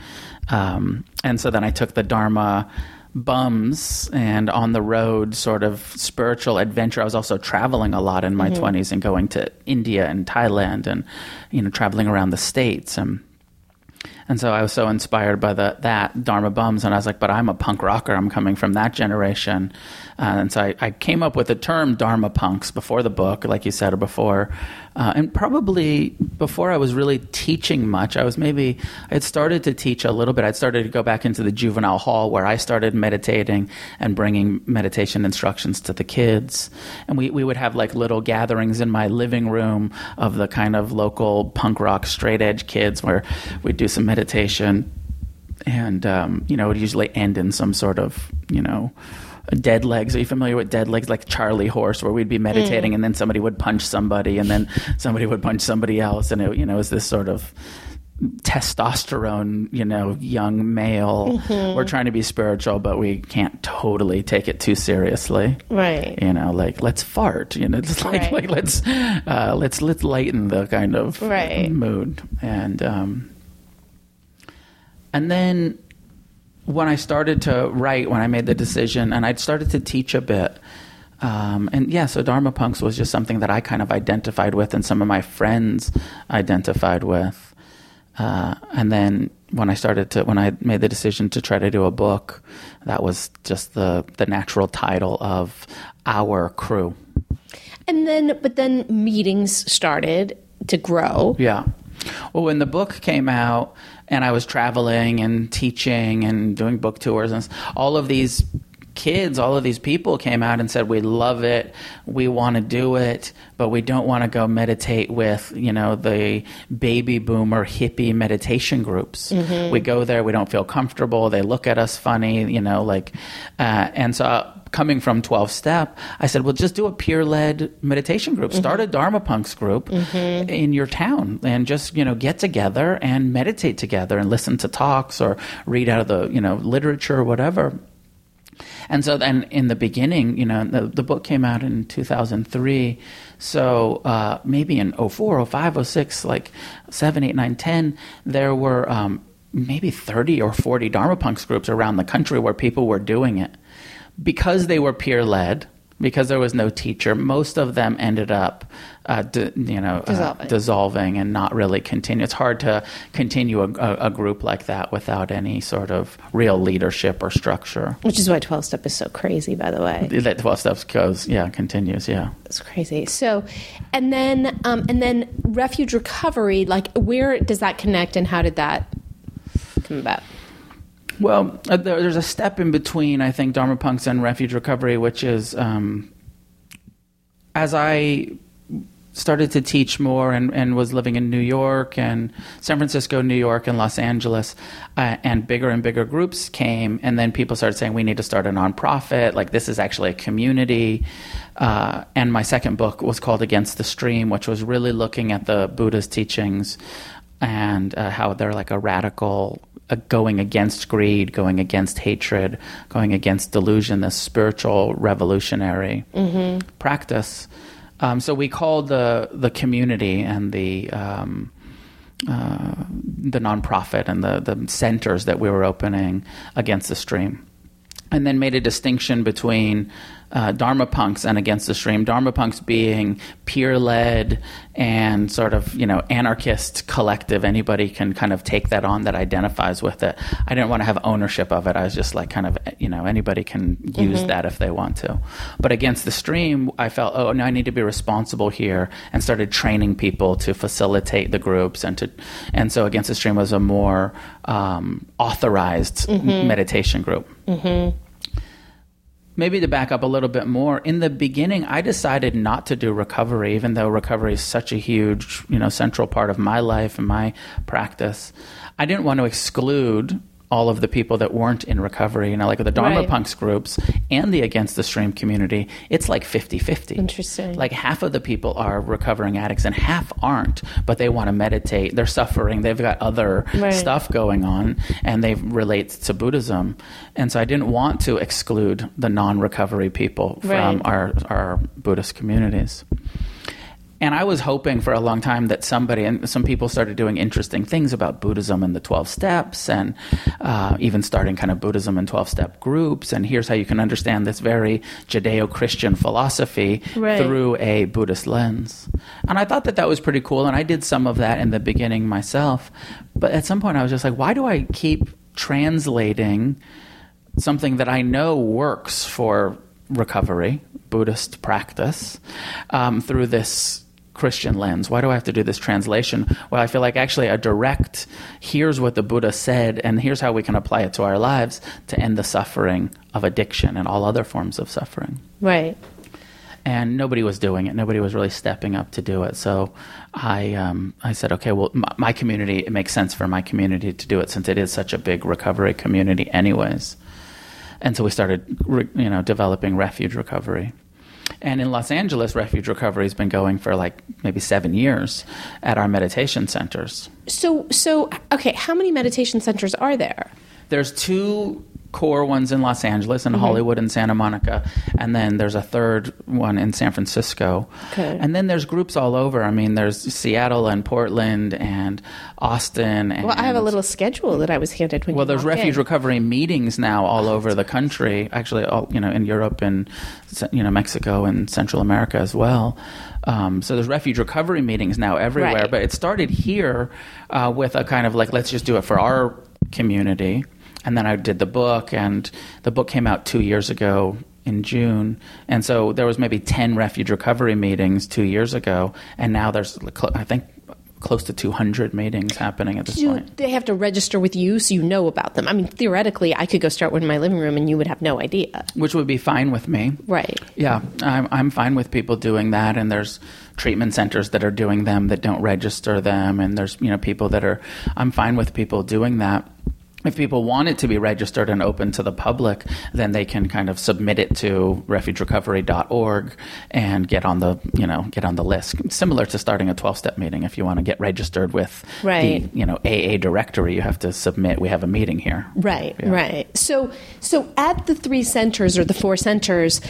Um, and so then I took the Dharma bums and on the road sort of spiritual adventure. I was also traveling a lot in my 20s and going to India and Thailand and, you know, traveling around the States. And, And so I was so inspired by the, that Dharma Bums, and I was like, but I'm a punk rocker. I'm coming from that generation. Uh, and so I, I, came up with the term Dharma Punx before the book, like you said, or before. Uh, and probably before I was really teaching much, I was maybe, I had started to teach a little bit. I'd started to go back into the juvenile hall where I started meditating and bringing meditation instructions to the kids. And we, we would have like little gatherings in my living room of the kind of local punk rock straight edge kids where we'd do some meditation. And, um, you know, it usually end in some sort of, you know, dead legs. Are you familiar with dead legs, like Charlie Horse, where we'd be meditating Mm. and then somebody would punch somebody and then somebody would punch somebody else, and it, you know, it was this sort of testosterone, you know, young male. Mhm. We're trying to be spiritual, but we can't totally take it too seriously. Right. You know, like let's fart. You know, just like Right. like let's uh, let's let's lighten the kind of Right. mood and um, and then when I started to write, when I made the decision, and I'd started to teach a bit. Um, and yeah, so Dharma Punx was just something that I kind of identified with, and some of my friends identified with. Uh, and then when I started to, when I made the decision to try to do a book, that was just the the natural title of our crew. And then, but then meetings started to grow. Yeah. Well, when the book came out and I was traveling and teaching and doing book tours and all of these kids, all of these people came out and said, "We love it. We want to do it, but we don't want to go meditate with, you know, the baby boomer hippie meditation groups. Mhm. We go there, we don't feel comfortable. They look at us funny, you know, like uh, and so coming from 12 step, I said, "Well, just do a peer led meditation group. Start a Dharma Punx group in your town and just, you know, get together and meditate together and listen to talks or read out of the, you know, literature or whatever." And so then in the beginning, you know, the, the book came out in 2003. So uh, maybe in 04, 05, 06, like 7, 8, 9, 10, there were um, maybe 30 or 40 Dharma Punx groups around the country where people were doing it. Because they were peer led, because there was no teacher, most of them ended up, uh, d- you know, uh, Dissolving. dissolving and not really continue. It's hard to continue a, a, a group like that without any sort of real leadership or structure. Which is why 12 step is so crazy, by the way. That 12 steps goes, yeah, continues, yeah. It's crazy. So, and then, um, and then refuge recovery, like where does that connect and how did that come about? Well, uh, there's a step in between, I think, Dharma Punx and Refuge Recovery, which is um, as I started to teach more and, and was living in New York and San Francisco, New York, and Los Angeles, uh, and bigger and bigger groups came, and then people started saying we need to start a nonprofit. Like this is actually a community. Uh, and my second book was called Against the Stream, which was really looking at the Buddha's teachings and uh, how they're like a radical going against greed, going against hatred, going against delusion, this spiritual revolutionary Mm-hmm. practice. Um, so we called the the community and the um, uh, the nonprofit and the the centers that we were opening against the stream, and then made a distinction between uh, Dharma Punx and against the stream. Dharma Punx being peer led and sort of you know anarchist collective. Anybody can kind of take that on that identifies with it. I didn't want to have ownership of it. I was just like kind of you know anybody can use Mhm. that if they want to. But against the stream, I felt oh no, I need to be responsible here and started training people to facilitate the groups and to and so against the stream was a more um, authorized Mhm. meditation group. Mm-hmm. Maybe to back up a little bit more, in the beginning, I decided not to do recovery, even though recovery is such a huge, you know, central part of my life and my practice. I didn't want to exclude all of the people that weren't in recovery. You know, like with the Dharma Right. Punx groups and the Against the Stream community, it's like 50 50. Interesting. Like half of the people are recovering addicts and half aren't, but they want to meditate. They're suffering. They've got other Right. stuff going on and they relate to Buddhism. And so I didn't want to exclude the non recovery people from Right. our, our Buddhist communities. And I was hoping for a long time that somebody and some people started doing interesting things about Buddhism and the 12 steps, and uh, even starting kind of Buddhism and 12 step groups. And here's how you can understand this very Judeo Christian philosophy Right. through a Buddhist lens. And I thought that that was pretty cool, and I did some of that in the beginning myself. But at some point, I was just like, why do I keep translating something that I know works for recovery, Buddhist practice, um, through this Christian lens? Why do I have to do this translation? Well, I feel like actually a direct, here's what the Buddha said, and here's how we can apply it to our lives to end the suffering of addiction and all other forms of suffering Right. and nobody was doing it. Nobody was really stepping up to do it. So I, um, I said, okay, well, my, my community, it makes sense for my community to do it since it is such a big recovery community, anyways. And so we started, you know, developing refuge recovery. And in Los Angeles, refuge recovery has been going for like maybe seven years at our meditation centers. So, so okay, how many meditation centers are there? There's two core ones in Los Angeles and Hollywood and Santa Monica, and then there's a third one in San Francisco. Okay. And then there's groups all over. I mean, there's Seattle and Portland and Austin. And, Well, I have a little schedule that I was handed when Well, there's refuge in. recovery meetings now all over the country. Actually, all you know, in Europe and you know Mexico and Central America as well. Um, so there's refuge recovery meetings now everywhere. Right. But it started here uh, with a kind of like let's just do it for our community. And then I did the book, and the book came out two years ago in June. And so there was maybe ten refuge recovery meetings two years ago, and now there's I think close to 200 meetings happening at this Do point. they have to register with you so you know about them? I mean, theoretically, I could go start one in my living room and you would have no idea. Which would be fine with me. Right. Yeah, I'm, I'm fine with people doing that, and there's treatment centers that are doing them that don't register them, and there's you know people that are. I'm fine with people doing that. If people want it to be registered and open to the public, then they can kind of submit it to refugerecovery.org and get on the you know get on the list. Similar to starting a 12 step meeting. If you want to get registered with Right. the you know AA directory, you have to submit. We have a meeting here. Right, Yeah. right. So, so at the three centers or the four centers,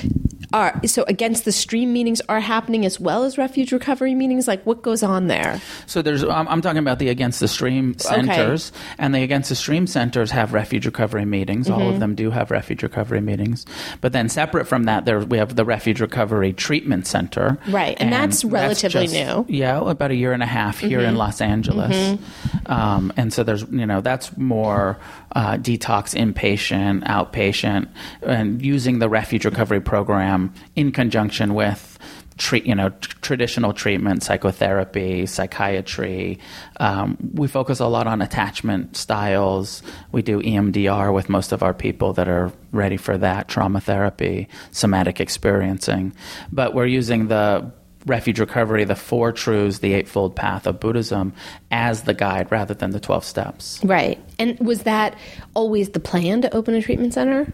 are so against the stream meetings are happening as well as refuge recovery meetings. Like, what goes on there? So there's, I'm, I'm talking about the Against the Stream centers, and the Against the Stream centers have refuge recovery meetings. All Mm-hmm. of them do have refuge recovery meetings. But then separate from that, there we have the Refuge Recovery Treatment Center. Right, and that's relatively new. Mm-hmm. Yeah, about a year and a half here in Los Angeles. Um, and so there's, you know, that's more uh, detox inpatient, outpatient, and using the refuge recovery program in conjunction with treat, you know, tr- traditional treatment, psychotherapy, psychiatry. Um, we focus a lot on attachment styles. We do EMDR with most of our people that are ready for that, trauma therapy, somatic experiencing. But we're using the refuge recovery, the four truths, the eightfold path of Buddhism as the guide rather than the 12 steps. Right. And was that always the plan to open a treatment center?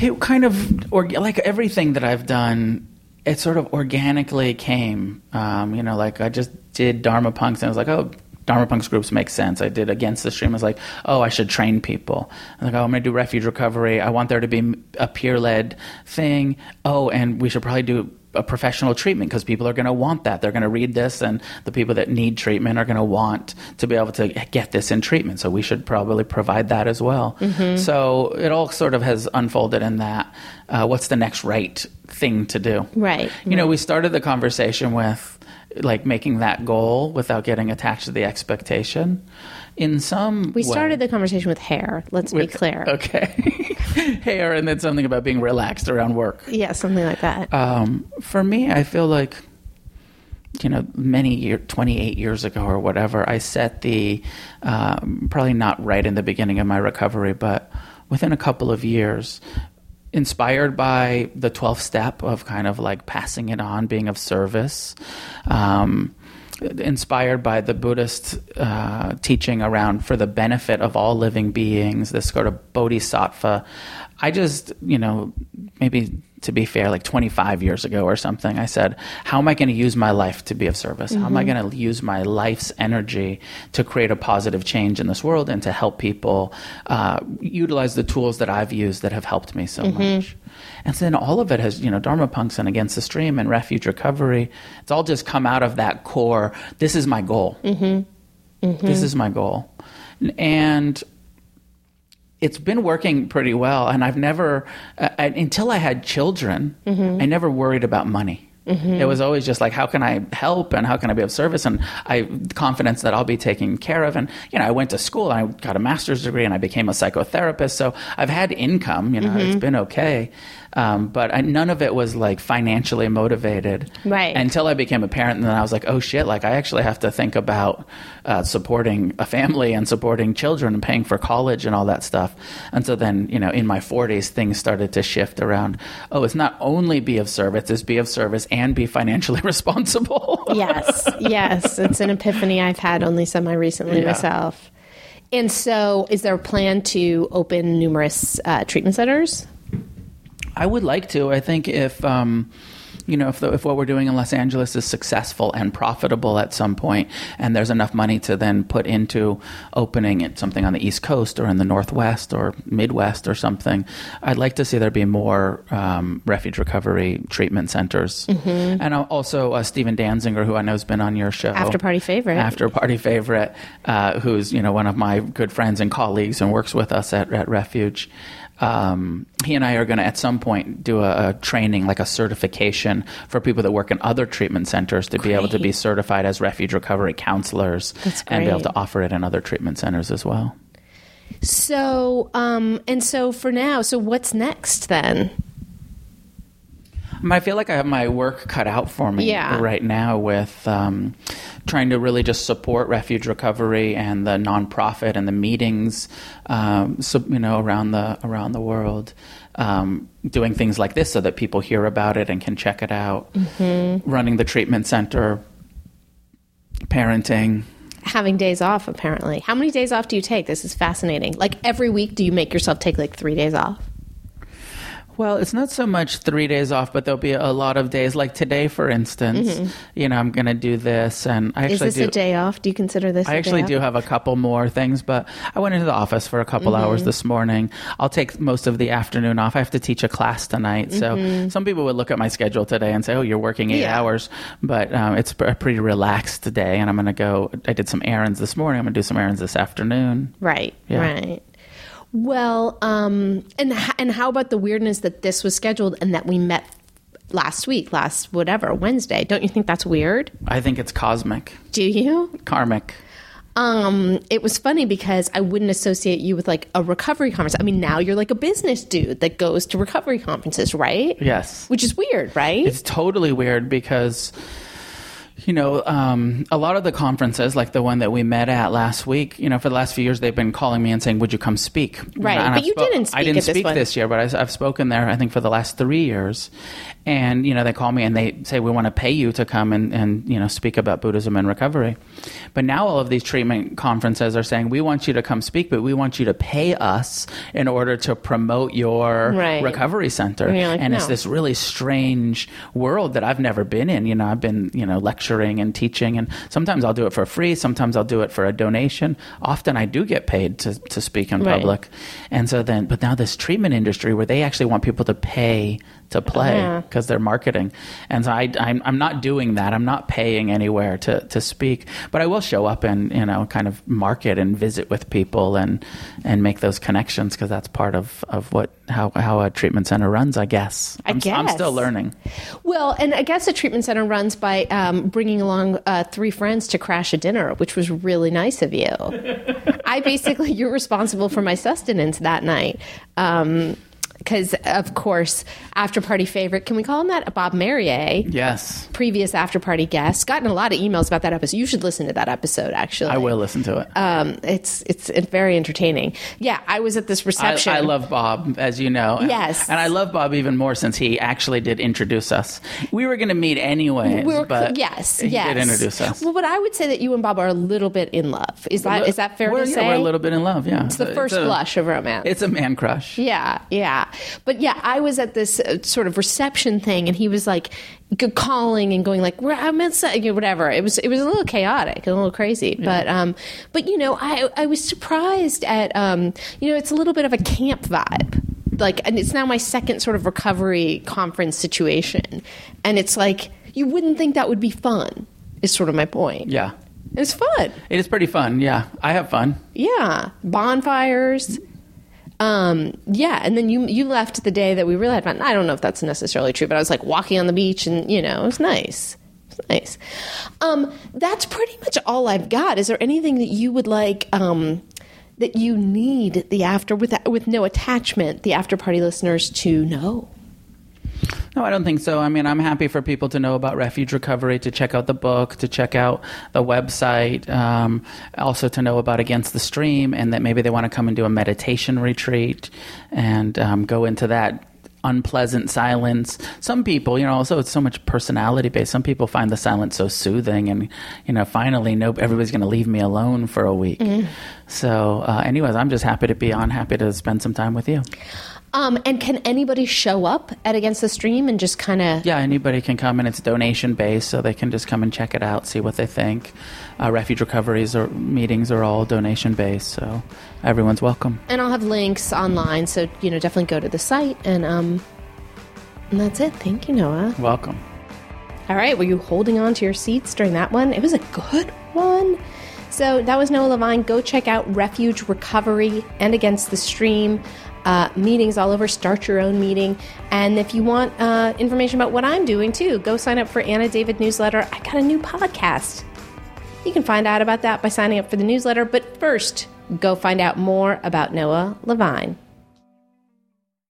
It kind of, or like everything that I've done, it sort of organically came. Um, you know, like I just did Dharma Punx and I was like, oh, Dharma Punx groups make sense. I did Against the Stream. I was like, oh, I should train people. I was like, oh, I'm going to do refuge recovery. I want there to be a peer led thing. Oh, and we should probably do a professional treatment because people are going to want that. They're going to read this, and the people that need treatment are going to want to be able to get this in treatment. So we should probably provide that as well. So it all sort of has unfolded in that. Uh, what's the next right thing to do? Right, You know, we started the conversation with like making that goal without getting attached to the expectation. In some, We way- started the conversation with hair. Let's be clear. Okay, hair, and then something about being relaxed around work. Yeah, something like that. Um, for me, I feel like, you know, many year, 28 years ago or whatever, I set the, um, probably not right in the beginning of my recovery, but within a couple of years, inspired by the 12th step of kind of like passing it on, being of service. Um, inspired by the Buddhist uh, teaching around for the benefit of all living beings, this sort of bodhisattva. I just, you know, maybe to be fair, like 25 years ago or something. I said, how am I going to use my life to be of service? How am I mm-hmm. going to use my life's energy to create a positive change in this world and to help people uh, utilize the tools that I've used that have helped me so mm-hmm. much? And then all of it has, you know, Dharma Punx and Against the Stream and Refuge Recovery. It's all just come out of that core. This is my goal. Mm-hmm. This is my goal. And it's been working pretty well. And I've never, uh, I, until I had children, mm-hmm. I never worried about money. Mm-hmm. It was always just like, how can I help and how can I be of service? And I confidence that I'll be taken care of. And you know, I went to school and I got a master's degree and I became a psychotherapist. So I've had income. You know, it's mm-hmm. been okay. Um, but I, none of it was like financially motivated. Right. Until I became a parent, and then I was like, oh shit! Like I actually have to think about uh, supporting a family and supporting children and paying for college and all that stuff. And so then, you know, in my 40s, things started to shift around. Oh, it's not only be of service; it's be of service and be financially responsible. yes, yes. It's an epiphany I've had only semi recently Yeah. myself. And so, is there a plan to open numerous uh, treatment centers? I would like to. I think if um, you know if, the, if what we're doing in Los Angeles is successful and profitable at some point, and there's enough money to then put into opening it something on the East Coast or in the Northwest or Midwest or something, I'd like to see there be more um, refuge recovery treatment centers. And I'll- also uh, Stephen Danziger, who I know has been on your show, After party favorite. after party favorite, uh, who's you know one of my good friends and colleagues and works with us at, at Refuge. Um, he and I are going to at some point do a, a training, like a certification for people that work in other treatment centers to be able to be certified as refuge recovery counselors and be able to offer it in other treatment centers as well. So, um, and so for now, so what's next then? I, feel like I have my work cut out for me Yeah. right now with um, trying to really just support refuge recovery and the nonprofit and the meetings, um, so, you know, around the around the world, um, doing things like this so that people hear about it and can check it out. Mm-hmm. Running the treatment center, parenting. Having days off, apparently. How many days off do you take? This is fascinating. Like every week, do you make yourself take like three days off? Well, it's not so much three days off, but there'll be a lot of days, like today, for instance. You know, I'm going to do this, and I Mm-hmm. Is this do. a day off? Do you consider this? I actually do have a couple more things, but I went into the office for a couple Mm-hmm. hours this morning. I'll take most of the afternoon off. I have to teach a class tonight, so some people would look at my schedule today and say, "Oh, you're working eight Mm-hmm. Yeah. hours," but um, it's a pretty relaxed day, and I'm going to go. I did some errands this morning. I'm going to do some errands this afternoon. Right, Yeah. right. Well, um, and and how about the weirdness that this was scheduled and that we met last week, last whatever Wednesday? Don't you think that's weird? I think it's cosmic, Do you? karmic. Um, it was funny because I wouldn't associate you with like a recovery conference. I mean, now you're like a business dude that goes to recovery conferences, right? Yes. Which is weird, right? It's totally weird because, you know, um, a lot of the conferences, like the one that we met at last week, you know, for the last few years, they've been calling me and saying, "Would you come speak?" Right, And but I've you didn't speak I didn't this speak one. this year, but I've spoken there. I think for the last three years, and you know, they call me and they say, "We want to pay you to come and and you know speak about Buddhism and recovery." But now all of these treatment conferences are saying, "We want you to come speak, but we want you to pay us in order to promote your Right. recovery center." And like, and it's this really strange world that I've never been in. You know, I've been, you know, lecturing and teaching, and sometimes I'll do it for free, sometimes I'll do it for a donation. Often I do get paid to, to speak in Right. public. And so then, but now this treatment industry where they actually want people to pay to play because they're marketing. And so I, I'm, I'm not doing that. I'm not paying anywhere to, to speak, but I will show up and, you know, kind of market and visit with people and, and make those connections because that's part of, of what, how, how a treatment center runs, I guess. I I'm, I'm still learning. Well, and I guess a treatment center runs by um, bringing along uh, three friends to crash a dinner, which was really nice of you. I basically, you're responsible for my sustenance that night. Because, of course, after party favorite, can we call him that? Bob Marrier, Yes. previous after party guest, gotten a lot of emails about that episode. You should listen to that episode, actually. I will listen to it. Um, it's, it's it's very entertaining. Yeah, I was at this reception. I love Bob, as you know. Yes. And I love Bob even more since he actually did introduce us. We were going to meet anyway We were- but yes, he yes. did introduce us. Well, but I would say that you and Bob are a little bit in love. Is that is that fair we're, to yeah, say? We're a little bit in love, yeah. It's the first a- blush of romance. It's a man crush. yeah, yeah. But yeah, I was at this uh, sort of reception thing, and he was like calling and going like, I'm at," you know, whatever. It was it was a little chaotic, a little crazy. But um, but you know, I I was surprised at um, you know, it's a little bit of a camp vibe. Like, and it's now my second sort of recovery conference situation, and it's like you wouldn't think that would be fun. Is sort of my point. Yeah. It's fun. It is pretty fun. Yeah. I have fun. Yeah, bonfires. Um, yeah, and then you you left the day that we really had fun. I don't know if that's necessarily true, but I was like walking on the beach, and you know, it was nice. It was nice. Um, that's pretty much all I've got. Is there anything that you would like? Um, that you need the after with with no attachment, the after party listeners to know. No, I don't think so. I mean, I'm happy for people to know about refuge recovery, to check out the book, to check out the website, um, also to know about Against the Stream, and that maybe they want to come and do a meditation retreat and um, go into that unpleasant silence. Some people, you know, also it's so much personality based. Some people find the silence so soothing, and you know, finally, no, everybody's going to leave me alone for a week. So, uh, anyways, I'm just happy to be on, happy to spend some time with you. Um, and can anybody show up at Against the Stream and just kind of Yeah, anybody can come, and it's donation based, so they can just come and check it out, see what they think. Uh, refuge recoveries or meetings are all donation based, so everyone's welcome. and I'll have links online, so you know definitely go to the site and um, and that's it. Thank you, Noah. Welcome. All right, were you holding on to your seats during that one? It was a good one. So that was Noah Levine. Go check out Refuge Recovery and Against the Stream. Uh, meetings all over. Start your own meeting. And if you want uh, information about what I'm doing too, go sign up for Anna David newsletter. I got a new podcast. You can find out about that by signing up for the newsletter. But first, go find out more about Noah Levine.